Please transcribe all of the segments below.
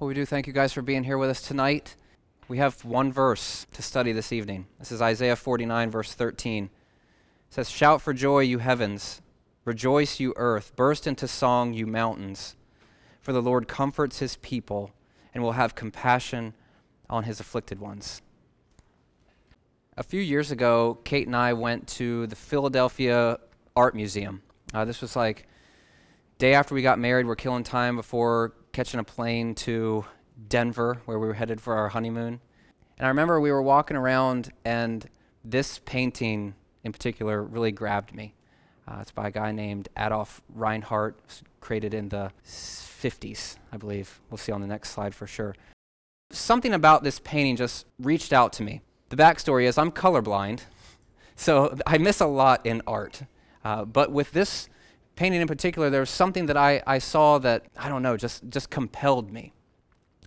Well, we do thank you guys for being here with us tonight. We have one verse to study this evening. This is Isaiah 49, verse 13. It says, Shout for joy, you heavens. Rejoice, you earth. Burst into song, you mountains. For the Lord comforts his people and will have compassion on his afflicted ones. A few years ago, Kate and I went to the Philadelphia Art Museum. Uh, this was like day after we got married. We're killing time before catching a plane to Denver, where we were headed for our honeymoon. And I remember we were walking around, and this painting in particular really grabbed me. Uh, it's by a guy named Adolph Reinhardt, created in the 50s, I believe. We'll see on the next slide for sure. Something about this painting just reached out to me. The backstory is I'm colorblind, so I miss a lot in art. Uh, but with this painting in particular, there was something that I, I saw that, I don't know, just, just compelled me.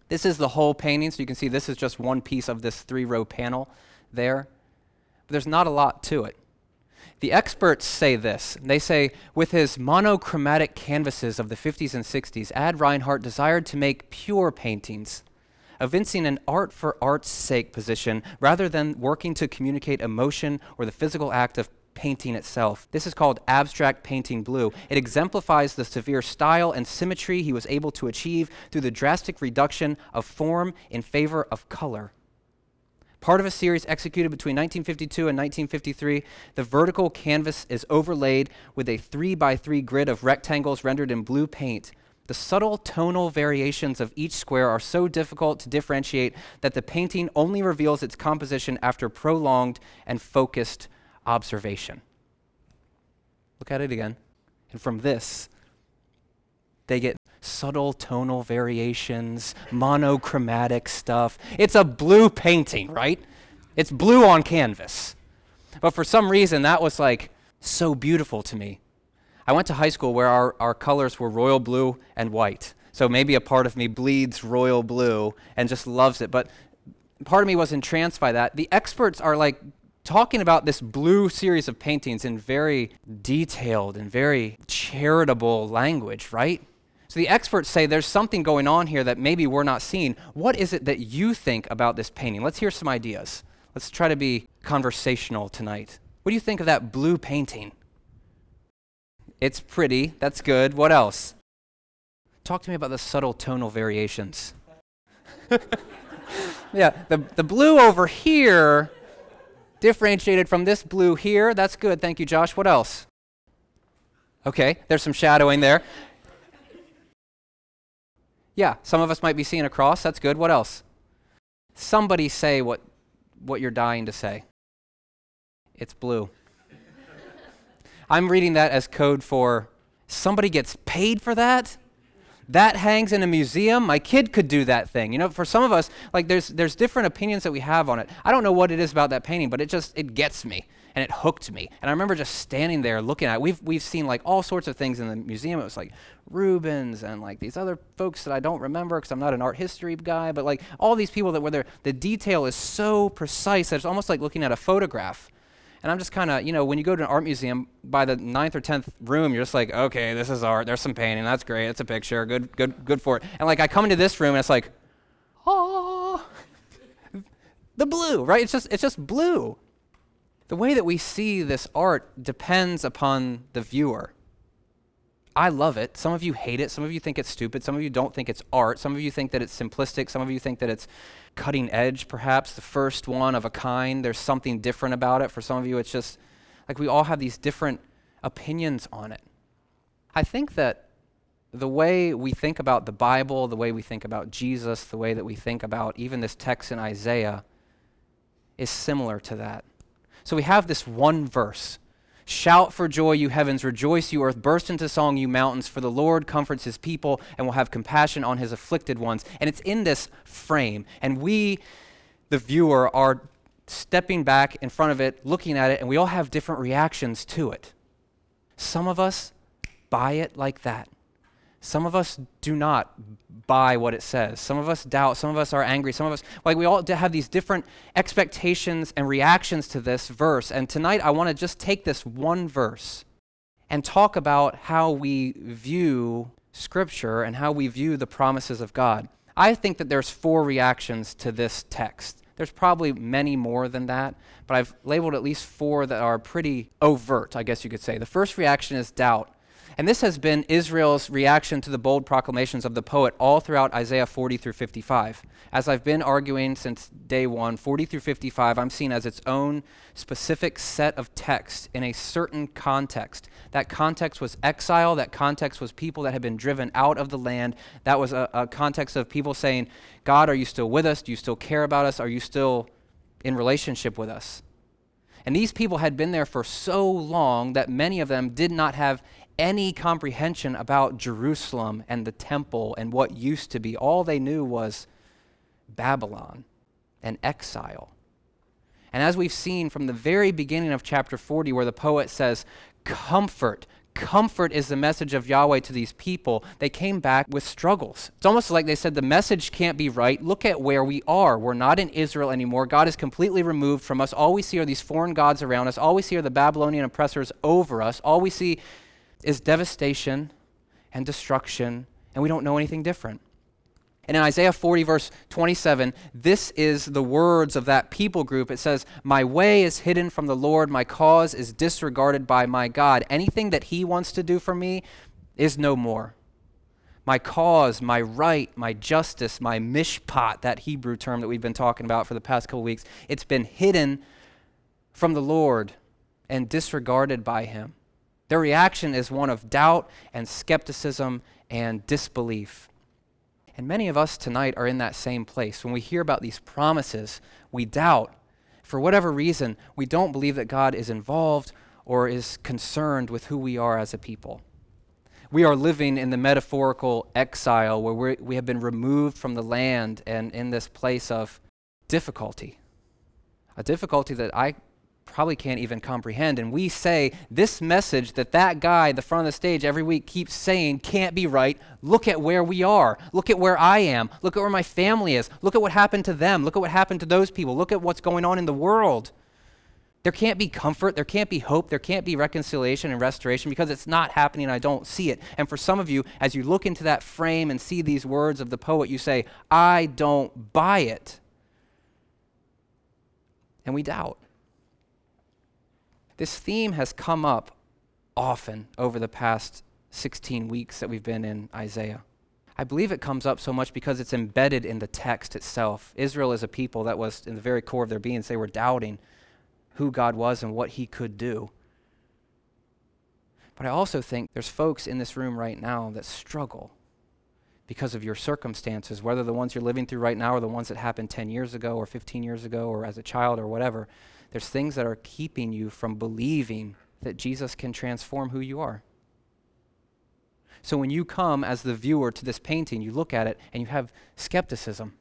This is the whole painting, so you can see this is just one piece of this three row panel there. But there's not a lot to it. The experts say this. They say, with his monochromatic canvases of the 50s and 60s, Ad Reinhardt desired to make pure paintings, evincing an art for art's sake position rather than working to communicate emotion or the physical act of painting itself. This is called abstract painting blue. It exemplifies the severe style and symmetry he was able to achieve through the drastic reduction of form in favor of color. Part of a series executed between 1952 and 1953, the vertical canvas is overlaid with a 3 by 3 grid of rectangles rendered in blue paint. The subtle tonal variations of each square are so difficult to differentiate that the painting only reveals its composition after prolonged and focused observation. Look at it again. And from this, they get subtle tonal variations, monochromatic stuff. It's a blue painting, right? It's blue on canvas. But for some reason, that was like so beautiful to me. I went to high school where our, our colors were royal blue and white. So maybe a part of me bleeds royal blue and just loves it. But part of me was entranced by that. The experts are like talking about this blue series of paintings in very detailed and very charitable language, right? So the experts say there's something going on here that maybe we're not seeing. What is it that you think about this painting? Let's hear some ideas. Let's try to be conversational tonight. What do you think of that blue painting? It's pretty. That's good. What else? Talk to me about the subtle tonal variations. yeah, the, the blue over here differentiated from this blue here. That's good. Thank you, Josh. What else? Okay, there's some shadowing there. Yeah, some of us might be seeing a cross. That's good. What else? Somebody say what, what you're dying to say. It's blue. I'm reading that as code for somebody gets paid for that? That hangs in a museum. My kid could do that thing. You know for some of us like there's there's different opinions that we have on it. I don't know what it is about that painting but it just it gets me and it hooked me. And i remember just standing there looking at it we've we've seen like all sorts of things in the museum. It was like rubens and like these other folks that i don't remember because i'm not an art history guy but like all these people that were there, the detail is so precise that it's almost like looking at a photograph and I'm just kind of, you know, when you go to an art museum, by the ninth or tenth room, you're just like, okay, this is art. There's some painting. That's great. It's a picture. Good, good, good for it. And like, I come into this room and it's like, oh, the blue, right? It's just, it's just blue. The way that we see this art depends upon the viewer. I love it. Some of you hate it. Some of you think it's stupid. Some of you don't think it's art. Some of you think that it's simplistic. Some of you think that it's cutting edge, perhaps, the first one of a kind. There's something different about it. For some of you, it's just like we all have these different opinions on it. I think that the way we think about the Bible, the way we think about Jesus, the way that we think about even this text in Isaiah is similar to that. So we have this one verse Shout for joy, you heavens. Rejoice, you earth. Burst into song, you mountains. For the Lord comforts his people and will have compassion on his afflicted ones. And it's in this frame. And we, the viewer, are stepping back in front of it, looking at it, and we all have different reactions to it. Some of us buy it like that. Some of us do not buy what it says. Some of us doubt. Some of us are angry. Some of us, like, we all have these different expectations and reactions to this verse. And tonight, I want to just take this one verse and talk about how we view Scripture and how we view the promises of God. I think that there's four reactions to this text. There's probably many more than that, but I've labeled at least four that are pretty overt, I guess you could say. The first reaction is doubt. And this has been Israel's reaction to the bold proclamations of the poet all throughout Isaiah 40 through 55. As I've been arguing since day one, 40 through 55, I'm seen as its own specific set of text in a certain context. That context was exile, that context was people that had been driven out of the land. That was a, a context of people saying, God, are you still with us? Do you still care about us? Are you still in relationship with us? And these people had been there for so long that many of them did not have any comprehension about Jerusalem and the temple and what used to be. All they knew was Babylon and exile. And as we've seen from the very beginning of chapter 40, where the poet says, Comfort, comfort is the message of Yahweh to these people, they came back with struggles. It's almost like they said, The message can't be right. Look at where we are. We're not in Israel anymore. God is completely removed from us. All we see are these foreign gods around us. All we see are the Babylonian oppressors over us. All we see is devastation and destruction, and we don't know anything different. And in Isaiah 40, verse 27, this is the words of that people group. It says, My way is hidden from the Lord, my cause is disregarded by my God. Anything that he wants to do for me is no more. My cause, my right, my justice, my mishpat, that Hebrew term that we've been talking about for the past couple weeks, it's been hidden from the Lord and disregarded by him. Their reaction is one of doubt and skepticism and disbelief. And many of us tonight are in that same place. When we hear about these promises, we doubt. For whatever reason, we don't believe that God is involved or is concerned with who we are as a people. We are living in the metaphorical exile where we have been removed from the land and in this place of difficulty. A difficulty that I probably can't even comprehend. And we say this message that that guy at the front of the stage every week keeps saying can't be right. Look at where we are. Look at where I am. Look at where my family is. Look at what happened to them. Look at what happened to those people. Look at what's going on in the world. There can't be comfort. There can't be hope. There can't be reconciliation and restoration because it's not happening. I don't see it. And for some of you, as you look into that frame and see these words of the poet, you say, I don't buy it. And we doubt. This theme has come up often over the past 16 weeks that we've been in Isaiah. I believe it comes up so much because it's embedded in the text itself. Israel is a people that was in the very core of their beings, they were doubting who God was and what he could do. But I also think there's folks in this room right now that struggle because of your circumstances, whether the ones you're living through right now or the ones that happened 10 years ago or 15 years ago or as a child or whatever. There's things that are keeping you from believing that Jesus can transform who you are. So when you come as the viewer to this painting, you look at it and you have skepticism.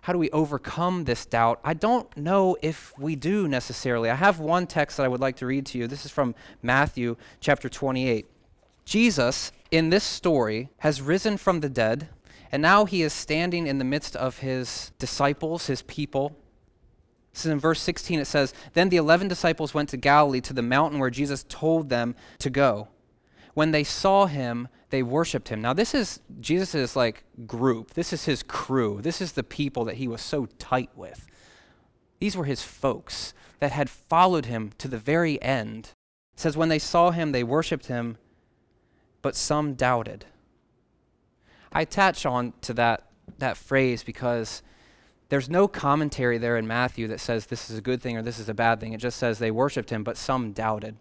How do we overcome this doubt? I don't know if we do necessarily. I have one text that I would like to read to you. This is from Matthew chapter 28. Jesus, in this story, has risen from the dead, and now he is standing in the midst of his disciples, his people, so in verse 16 it says, Then the eleven disciples went to Galilee to the mountain where Jesus told them to go. When they saw him, they worshiped him. Now, this is Jesus' like group. This is his crew. This is the people that he was so tight with. These were his folks that had followed him to the very end. It says, When they saw him, they worshiped him, but some doubted. I attach on to that, that phrase because there's no commentary there in Matthew that says this is a good thing or this is a bad thing. It just says they worshiped him, but some doubted.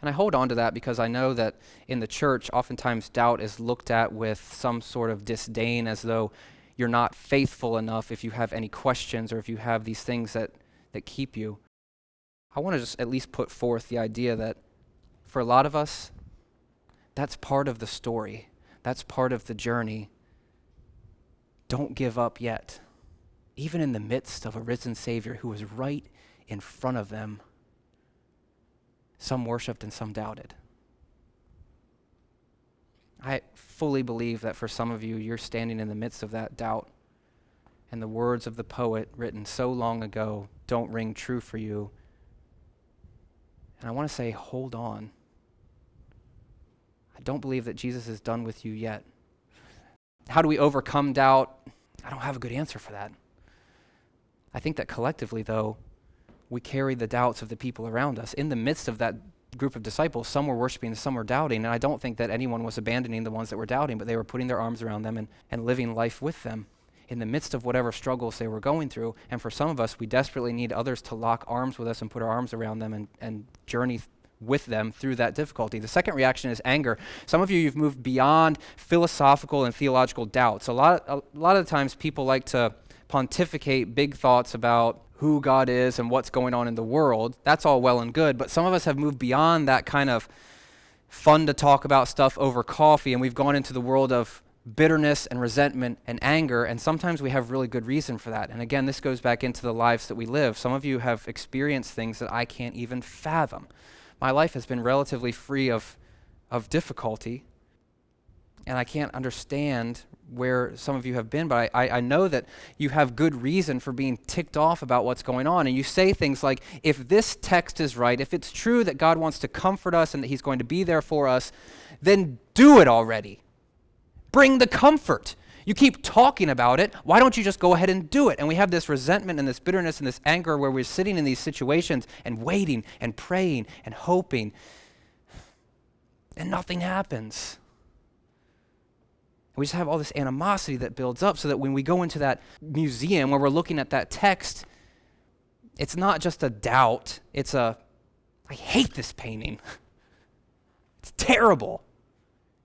And I hold on to that because I know that in the church, oftentimes doubt is looked at with some sort of disdain as though you're not faithful enough if you have any questions or if you have these things that, that keep you. I want to just at least put forth the idea that for a lot of us, that's part of the story, that's part of the journey. Don't give up yet even in the midst of a risen Savior who was right in front of them, some worshiped and some doubted. I fully believe that for some of you, you're standing in the midst of that doubt, and the words of the poet written so long ago don't ring true for you. And I want to say, hold on. I don't believe that Jesus is done with you yet. how do we overcome doubt? I don't have a good answer for that. I think that collectively, though, we carry the doubts of the people around us. In the midst of that group of disciples, some were worshiping, some were doubting, and I don't think that anyone was abandoning the ones that were doubting, but they were putting their arms around them and, and living life with them in the midst of whatever struggles they were going through. And for some of us, we desperately need others to lock arms with us and put our arms around them and, and journey th- with them through that difficulty. The second reaction is anger. Some of you, you've moved beyond philosophical and theological doubts. A lot, a, a lot of times, people like to pontificate big thoughts about who God is and what's going on in the world. That's all well and good, but some of us have moved beyond that kind of fun to talk about stuff over coffee, and we've gone into the world of bitterness and resentment and anger, and sometimes we have really good reason for that. And again, this goes back into the lives that we live. Some of you have experienced things that I can't even fathom. My life has been relatively free of, of difficulty, and I can't understand where some of you have been, but I, I, know that you have good reason for being ticked off about what's going on. And you say things like, if this text is right, if it's true that God wants to comfort us and that He's going to be there for us, then do it already. Bring the comfort. You keep talking about it. Why don't you just go ahead and do it? And we have this resentment and this bitterness and this anger where we're sitting in these situations and waiting and praying and hoping, and nothing happens. We just have all this animosity that builds up so that when we go into that museum where we're looking at that text, it's not just a doubt, it's a, I hate this painting. It's terrible.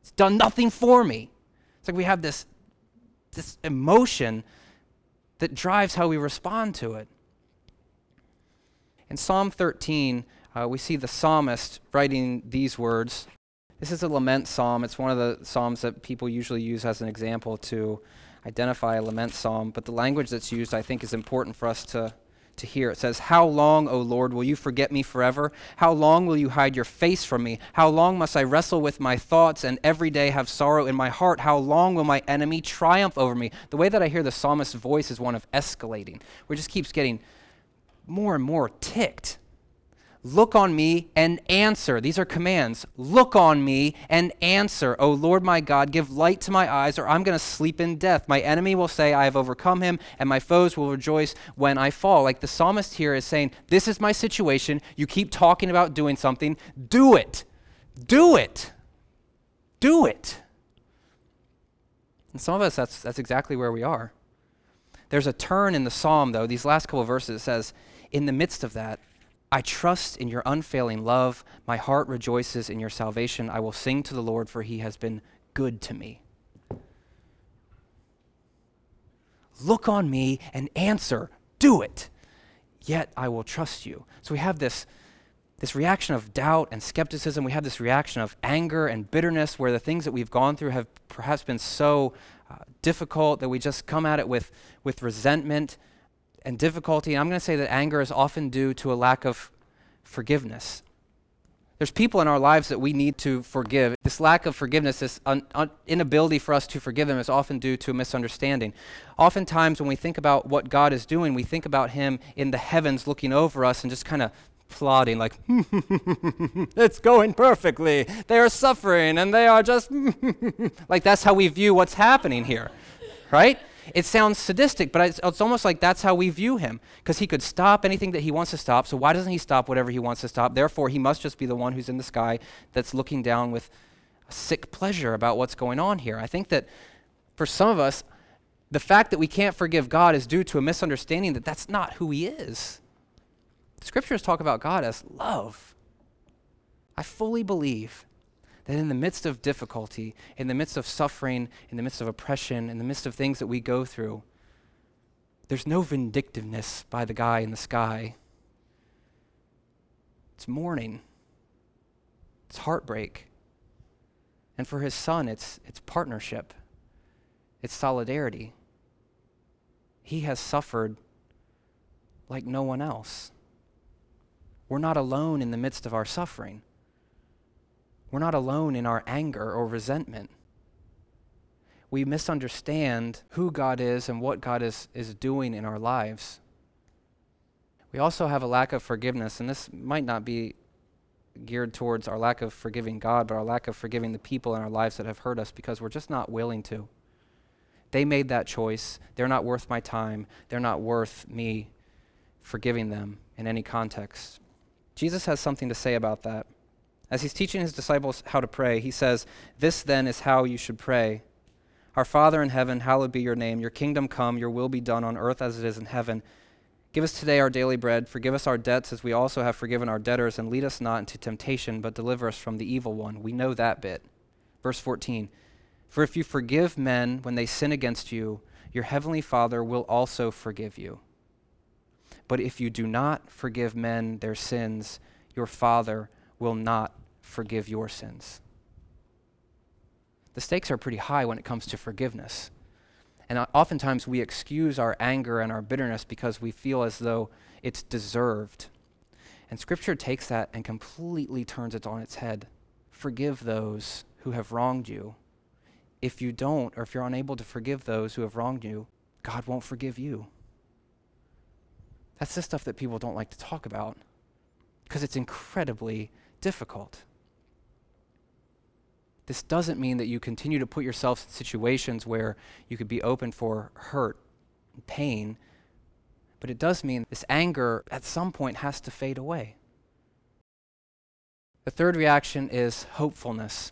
It's done nothing for me. It's like we have this, this emotion that drives how we respond to it. In Psalm 13, uh, we see the psalmist writing these words. This is a lament psalm. It's one of the psalms that people usually use as an example to identify a lament psalm, but the language that's used, I think, is important for us to to hear. It says, How long, O Lord, will you forget me forever? How long will you hide your face from me? How long must I wrestle with my thoughts and every day have sorrow in my heart? How long will my enemy triumph over me? The way that I hear the psalmist's voice is one of escalating, where it just keeps getting more and more ticked. Look on me and answer. These are commands. Look on me and answer. O Lord my God, give light to my eyes, or I'm going to sleep in death. My enemy will say, I have overcome him, and my foes will rejoice when I fall. Like the psalmist here is saying, This is my situation. You keep talking about doing something. Do it. Do it. Do it. And some of us, that's, that's exactly where we are. There's a turn in the psalm, though. These last couple verses says, In the midst of that, I trust in your unfailing love. My heart rejoices in your salvation. I will sing to the Lord, for he has been good to me. Look on me and answer. Do it. Yet I will trust you. So we have this, this reaction of doubt and skepticism. We have this reaction of anger and bitterness where the things that we've gone through have perhaps been so uh, difficult that we just come at it with, with resentment and difficulty. And I'm going to say that anger is often due to a lack of forgiveness. There's people in our lives that we need to forgive. This lack of forgiveness, this un- un- inability for us to forgive them, is often due to a misunderstanding. Oftentimes, when we think about what God is doing, we think about Him in the heavens looking over us and just kind of plodding, like, it's going perfectly. They are suffering and they are just like that's how we view what's happening here, right? It sounds sadistic, but it's, it's almost like that's how we view him. Because he could stop anything that he wants to stop, so why doesn't he stop whatever he wants to stop? Therefore, he must just be the one who's in the sky that's looking down with sick pleasure about what's going on here. I think that for some of us, the fact that we can't forgive God is due to a misunderstanding that that's not who he is. Scriptures talk about God as love. I fully believe that in the midst of difficulty, in the midst of suffering, in the midst of oppression, in the midst of things that we go through, there's no vindictiveness by the guy in the sky. It's mourning, it's heartbreak. And for his son, it's, it's partnership, it's solidarity. He has suffered like no one else. We're not alone in the midst of our suffering. We're not alone in our anger or resentment. We misunderstand who God is and what God is, is doing in our lives. We also have a lack of forgiveness, and this might not be geared towards our lack of forgiving God, but our lack of forgiving the people in our lives that have hurt us because we're just not willing to. They made that choice. They're not worth my time. They're not worth me forgiving them in any context. Jesus has something to say about that. As he's teaching his disciples how to pray, he says, This then is how you should pray. Our Father in heaven, hallowed be your name. Your kingdom come, your will be done on earth as it is in heaven. Give us today our daily bread. Forgive us our debts as we also have forgiven our debtors, and lead us not into temptation, but deliver us from the evil one. We know that bit. Verse 14 For if you forgive men when they sin against you, your heavenly Father will also forgive you. But if you do not forgive men their sins, your Father will not forgive your sins. The stakes are pretty high when it comes to forgiveness. And oftentimes we excuse our anger and our bitterness because we feel as though it's deserved. And Scripture takes that and completely turns it on its head. Forgive those who have wronged you. If you don't, or if you're unable to forgive those who have wronged you, God won't forgive you. That's the stuff that people don't like to talk about because it's incredibly difficult. This doesn't mean that you continue to put yourself in situations where you could be open for hurt and pain, but it does mean this anger at some point has to fade away. The third reaction is hopefulness.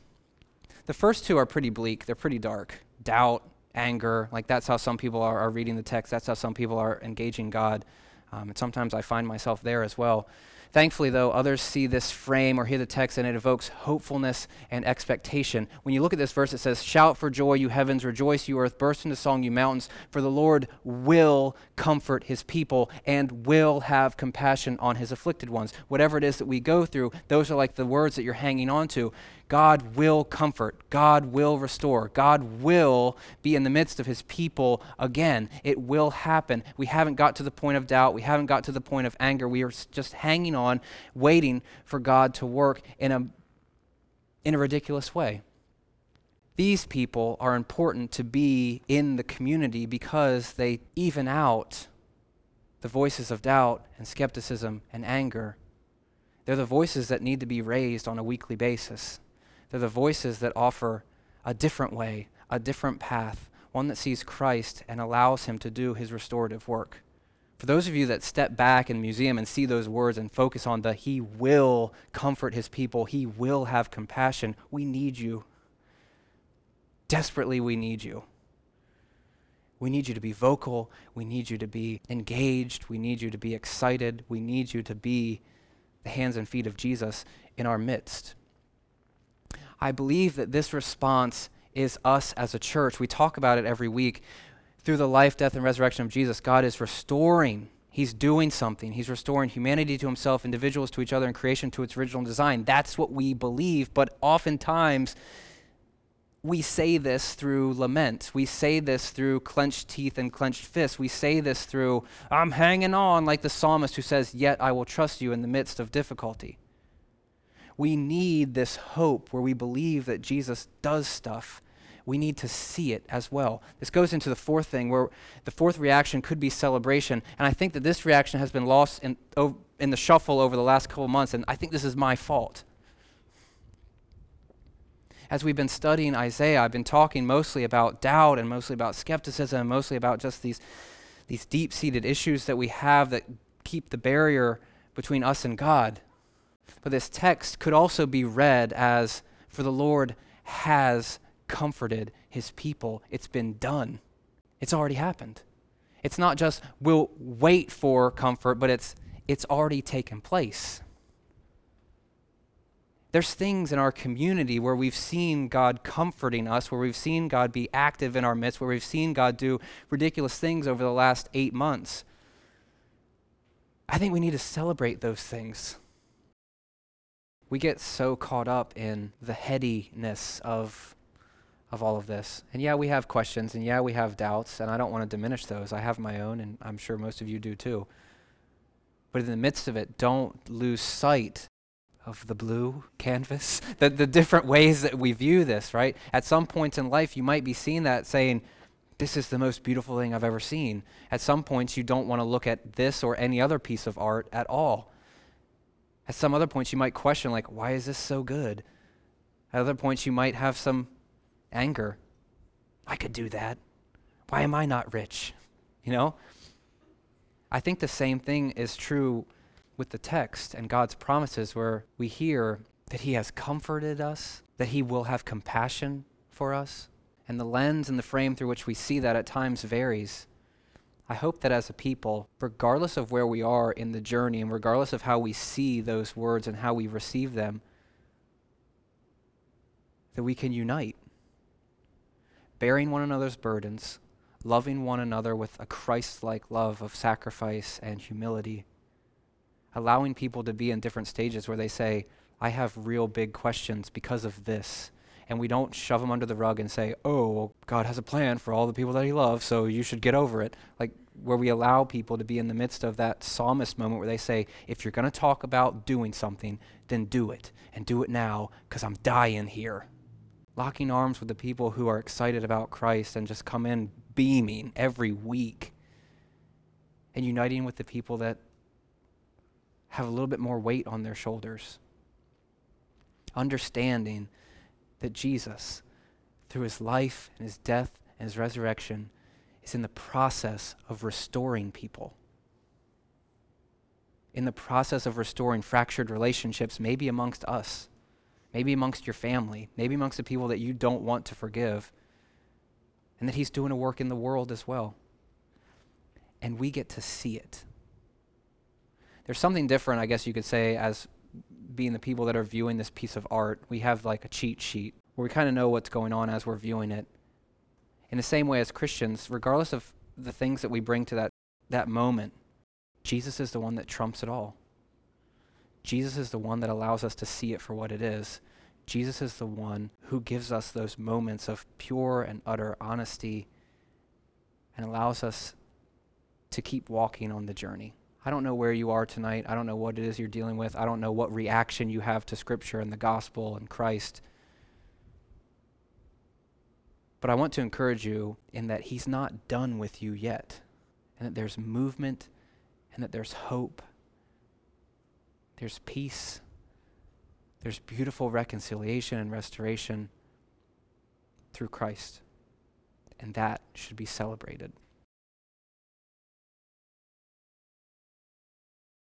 The first two are pretty bleak, they're pretty dark. Doubt, anger, like that's how some people are, are reading the text, that's how some people are engaging God. Um, and sometimes I find myself there as well. Thankfully, though, others see this frame or hear the text and it evokes hopefulness and expectation. When you look at this verse, it says, Shout for joy, you heavens, rejoice, you earth, burst into song, you mountains, for the Lord will comfort his people and will have compassion on his afflicted ones. Whatever it is that we go through, those are like the words that you're hanging on to. God will comfort. God will restore. God will be in the midst of his people again. It will happen. We haven't got to the point of doubt. We haven't got to the point of anger. We are just hanging on, waiting for God to work in a, in a ridiculous way. These people are important to be in the community because they even out the voices of doubt and skepticism and anger. They're the voices that need to be raised on a weekly basis. They're the voices that offer a different way, a different path, one that sees Christ and allows him to do his restorative work. For those of you that step back in the museum and see those words and focus on the He will comfort His people, He will have compassion, we need you. Desperately, we need you. We need you to be vocal. We need you to be engaged. We need you to be excited. We need you to be the hands and feet of Jesus in our midst. I believe that this response is us as a church. We talk about it every week. Through the life, death, and resurrection of Jesus, God is restoring. He's doing something. He's restoring humanity to himself, individuals to each other, and creation to its original design. That's what we believe, but oftentimes we say this through lament. We say this through clenched teeth and clenched fists. We say this through, I'm hanging on, like the psalmist who says, Yet I will trust you in the midst of difficulty we need this hope where we believe that Jesus does stuff. We need to see it as well. This goes into the fourth thing, where the fourth reaction could be celebration. And I think that this reaction has been lost in, in the shuffle over the last couple months, and I think this is my fault. As we've been studying Isaiah, I've been talking mostly about doubt and mostly about skepticism and mostly about just these, these deep seated issues that we have that keep the barrier between us and God. But this text could also be read as For the Lord has comforted his people. It's been done, it's already happened. It's not just we'll wait for comfort, but it's, it's already taken place. There's things in our community where we've seen God comforting us, where we've seen God be active in our midst, where we've seen God do ridiculous things over the last eight months. I think we need to celebrate those things we get so caught up in the headiness of of all of this. And yeah, we have questions and yeah, we have doubts, and I don't want to diminish those. I have my own, and I'm sure most of you do too. But in the midst of it, don't lose sight of the blue canvas, the, the different ways that we view this, right? At some points in life, you might be seeing that saying, This is the most beautiful thing I've ever seen. At some points, you don't want to look at this or any other piece of art at all. At some other points, you might question, like, why is this so good? At other points, you might have some anger. I could do that. Why am I not rich? You know? I think the same thing is true with the text and God's promises, where we hear that He has comforted us, that He will have compassion for us. And the lens and the frame through which we see that at times varies. I hope that as a people, regardless of where we are in the journey and regardless of how we see those words and how we receive them, that we can unite, bearing one another's burdens, loving one another with a Christ like love of sacrifice and humility, allowing people to be in different stages where they say, I have real big questions because of this. And we don't shove them under the rug and say, oh, well, God has a plan for all the people that He loves, so you should get over it. Like, where we allow people to be in the midst of that psalmist moment where they say, if you're going to talk about doing something, then do it. And do it now, because I'm dying here. Locking arms with the people who are excited about Christ and just come in beaming every week. And uniting with the people that have a little bit more weight on their shoulders. Understanding that Jesus, through his life and his death and his resurrection, is in the process of restoring people. In the process of restoring fractured relationships, maybe amongst us, maybe amongst your family, maybe amongst the people that you don't want to forgive, and that He's doing a work in the world as well. And we get to see it. There's something different, I guess you could say, as being the people that are viewing this piece of art. We have like a cheat sheet where we kind of know what's going on as we're viewing it in the same way as Christians, regardless of the things that we bring to that, that moment, Jesus is the one that trumps it all. Jesus is the one that allows us to see it for what it is. Jesus is the one who gives us those moments of pure and utter honesty and allows us to keep walking on the journey. I don't know where you are tonight. I don't know what it is you're dealing with. I don't know what reaction you have to Scripture and the gospel and Christ. But I want to encourage you in that He's not done with you yet, and that there's movement, and that there's hope, there's peace, there's beautiful reconciliation and restoration through Christ. And that should be celebrated.